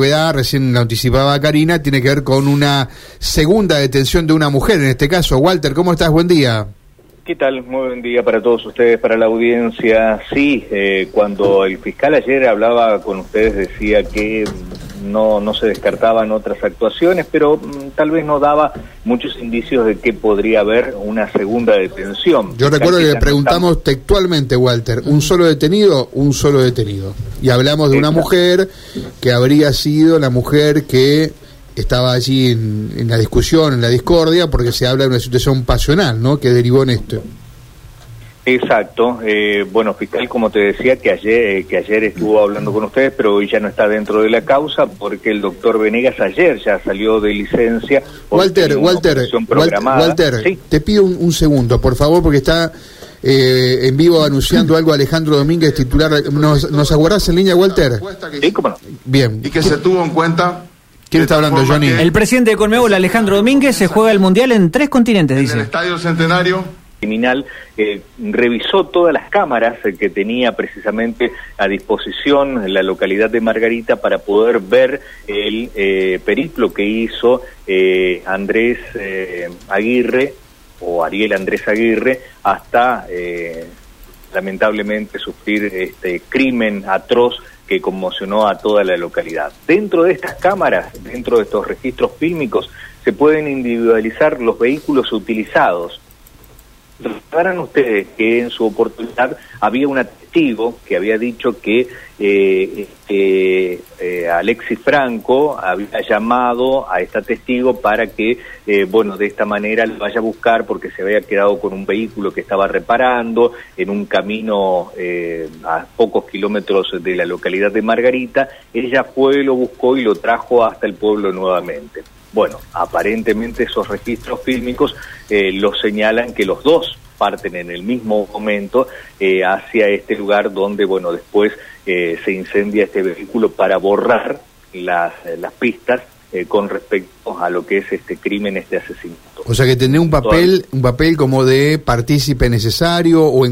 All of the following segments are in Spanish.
novedad, recién la anticipaba Karina, tiene que ver con una segunda detención de una mujer, en este caso. Walter, ¿cómo estás? Buen día. ¿Qué tal? Muy buen día para todos ustedes, para la audiencia. Sí, eh, cuando el fiscal ayer hablaba con ustedes decía que no, no se descartaban otras actuaciones, pero mm, tal vez no daba muchos indicios de que podría haber una segunda detención. Yo recuerdo que le preguntamos textualmente, Walter, ¿un solo detenido? Un solo detenido. Y hablamos de una mujer que habría sido la mujer que estaba allí en, en la discusión, en la discordia, porque se habla de una situación pasional, ¿no?, que derivó en esto. Exacto. Eh, bueno, fiscal, como te decía, que ayer, eh, que ayer estuvo hablando con ustedes, pero hoy ya no está dentro de la causa porque el doctor Venegas ayer ya salió de licencia. Walter, Walter, Walter, te pido un, segundo, por favor, porque está eh, en vivo anunciando algo Alejandro Domínguez, titular. ¿Nos, nos aguardás en línea, Walter? Sí, cómo no. Bien. Y que se tuvo en cuenta ¿Quién está hablando, Johnny? El presidente de Conmebol, Alejandro Domínguez, se juega el Mundial en tres continentes, dice. el Estadio Centenario criminal eh, revisó todas las cámaras eh, que tenía precisamente a disposición la localidad de Margarita para poder ver el eh, periplo que hizo Andrés Aguirre o Ariel Andrés Aguirre hasta lamentablemente sufrir este crimen atroz que conmocionó a toda la localidad. Dentro de estas cámaras, dentro de estos registros fílmicos, se pueden individualizar los vehículos utilizados Recordarán ustedes que en su oportunidad había un testigo que había dicho que eh, eh, Alexis Franco había llamado a esta testigo para que, eh, bueno, de esta manera lo vaya a buscar porque se había quedado con un vehículo que estaba reparando en un camino a pocos kilómetros de la localidad de Margarita. Ella fue, lo buscó y lo trajo hasta el pueblo nuevamente. Bueno, aparentemente esos registros fílmicos eh, lo señalan que los dos parten en el mismo momento eh, hacia este lugar donde, bueno, después eh, se incendia este vehículo para borrar las, las pistas eh, con respecto a lo que es este crimen, este asesinato. O sea que tener un papel, un papel como de partícipe necesario o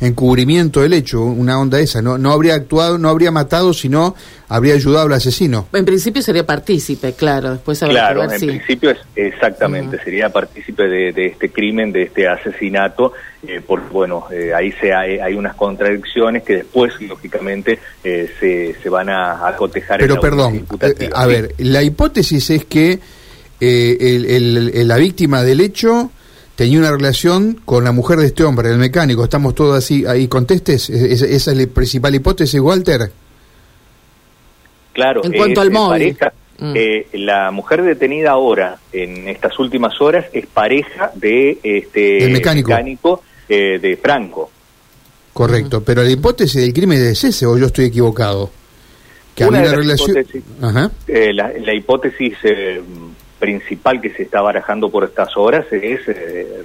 encubrimiento del hecho, una onda esa, no, no habría actuado, no habría matado, sino habría ayudado al asesino. En principio sería partícipe, claro, después Claro, en principio es exactamente, sería partícipe de, este crimen, de este asesinato, eh, porque bueno, eh, ahí se hay, hay, unas contradicciones que después, lógicamente, eh, se, se van a, a cotejar. Pero perdón, a ver, la hipótesis es que el, la víctima del hecho tenía una relación con la mujer de este hombre, el mecánico. ¿Estamos todos así ahí contestes? ¿Esa es la principal hipótesis, Walter? Claro. En cuanto al móvil. Mm. Eh, la mujer detenida ahora, en estas últimas horas, es pareja de este mecánico, eh, de Franco. Correcto, pero la hipótesis del crimen es ese, o yo estoy equivocado. Que una, relación. Eh, la, la, hipótesis principal que se está barajando por estas horas es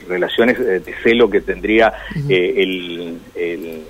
relaciones de celo que tendría el, el,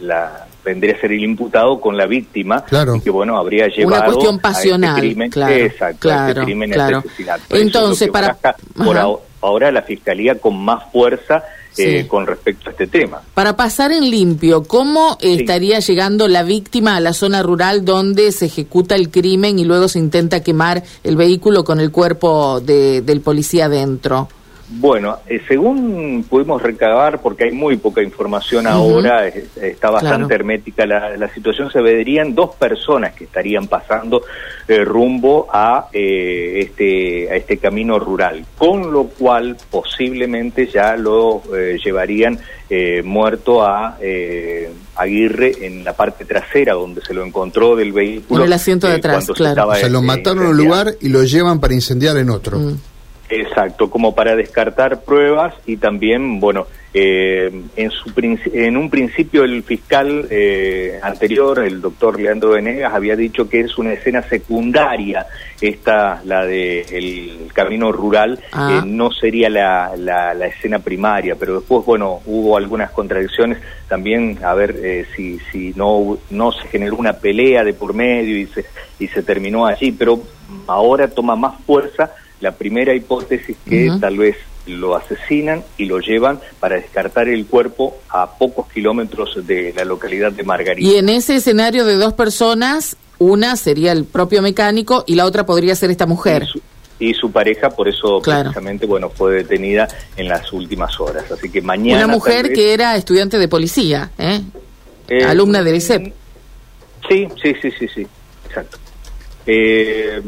la vendría a ser el imputado con la víctima claro. y que bueno habría llevado una cuestión este pasional crimen, claro, exacto, este claro, claro. entonces para por ahora la fiscalía con más fuerza eh, con respecto a este tema. Para pasar en limpio, ¿cómo estaría llegando la víctima a la zona rural donde se ejecuta el crimen y luego se intenta quemar el vehículo con el cuerpo de, del policía dentro? Bueno, eh, según pudimos recabar, porque hay muy poca información ahora, está bastante hermética la, situación, se verían dos personas que estarían pasando eh, rumbo a, eh, este, a este camino rural, con lo cual posiblemente ya lo llevarían muerto a Aguirre en la parte trasera, donde se lo encontró del vehículo. En el asiento de atrás, claro. o sea, lo mataron en un lugar y lo llevan para incendiar en otro. Mm. Exacto, como para descartar pruebas y también, bueno, eh, en, su, en un principio el fiscal eh, anterior, el doctor Leandro Venegas, había dicho que es una escena secundaria, esta, la del el camino rural, ah. eh, no sería la, la, escena primaria, pero después, bueno, hubo algunas contradicciones también, a ver si, si no, no se generó una pelea de por medio y se, y se terminó allí, pero ahora toma más fuerza la primera hipótesis que tal vez lo asesinan y lo llevan para descartar el cuerpo a pocos kilómetros de la localidad de Margarita. Y en ese escenario de dos personas, Una sería el propio mecánico y la otra podría ser esta mujer. Y su, y su pareja, por eso Claro. precisamente, bueno, fue detenida en las últimas horas. Así que mañana... Una mujer vez- que era estudiante de policía, ¿eh? Eh, alumna del ISEP. Sí, sí, sí, sí, sí, exacto. Eh,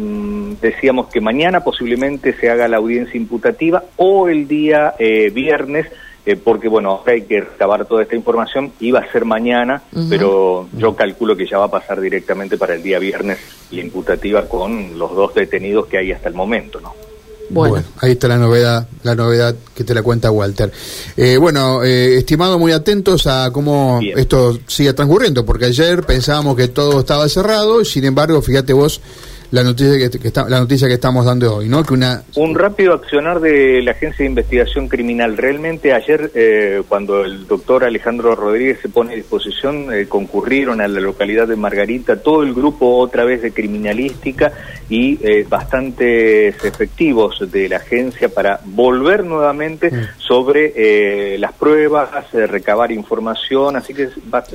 decíamos que mañana posiblemente se haga la audiencia imputativa o el día eh, viernes, eh, porque bueno, hay que recabar toda esta información, iba a ser mañana, pero yo calculo que ya va a pasar directamente para el día viernes la imputativa con los dos detenidos que hay hasta el momento, ¿no? Bueno. ahí está la novedad, la novedad que te la cuenta Walter. Eh, bueno, eh, estimado, muy atentos a cómo Bien. esto sigue transcurriendo, porque ayer pensábamos que todo estaba cerrado, y sin embargo, fíjate vos la noticia que, que está, la noticia que estamos dando hoy, ¿no? Que una Un rápido accionar de la Agencia de Investigación Criminal. Realmente ayer, eh, cuando el doctor Alejandro Rodríguez se pone a disposición, eh, concurrieron a la localidad de Margarita todo el grupo otra vez de criminalística y eh, bastantes efectivos de la agencia para volver nuevamente sobre eh, las pruebas, eh, recabar información. Así que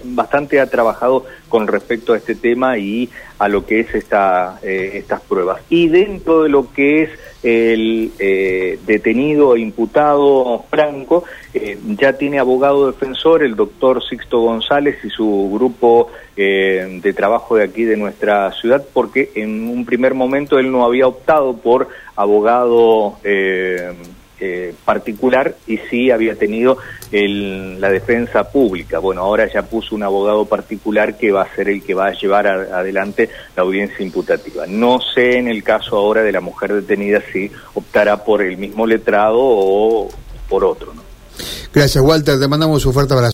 bastante ha trabajado con respecto a este tema y a lo que es esta, eh, estas pruebas. Y dentro de lo que es el eh, detenido e imputado Franco, eh, ya tiene abogado defensor el doctor Sixto González y su grupo eh, de trabajo de aquí de nuestra ciudad, porque en un primer momento él no había optado por abogado eh, particular y sí había tenido la defensa pública. Bueno, ahora ya puso un abogado particular que va a ser el que va a llevar adelante la audiencia imputativa. No sé en el caso ahora de la mujer detenida si optará por el mismo letrado o por otro. Gracias, Walter. Te mandamos un fuerte abrazo.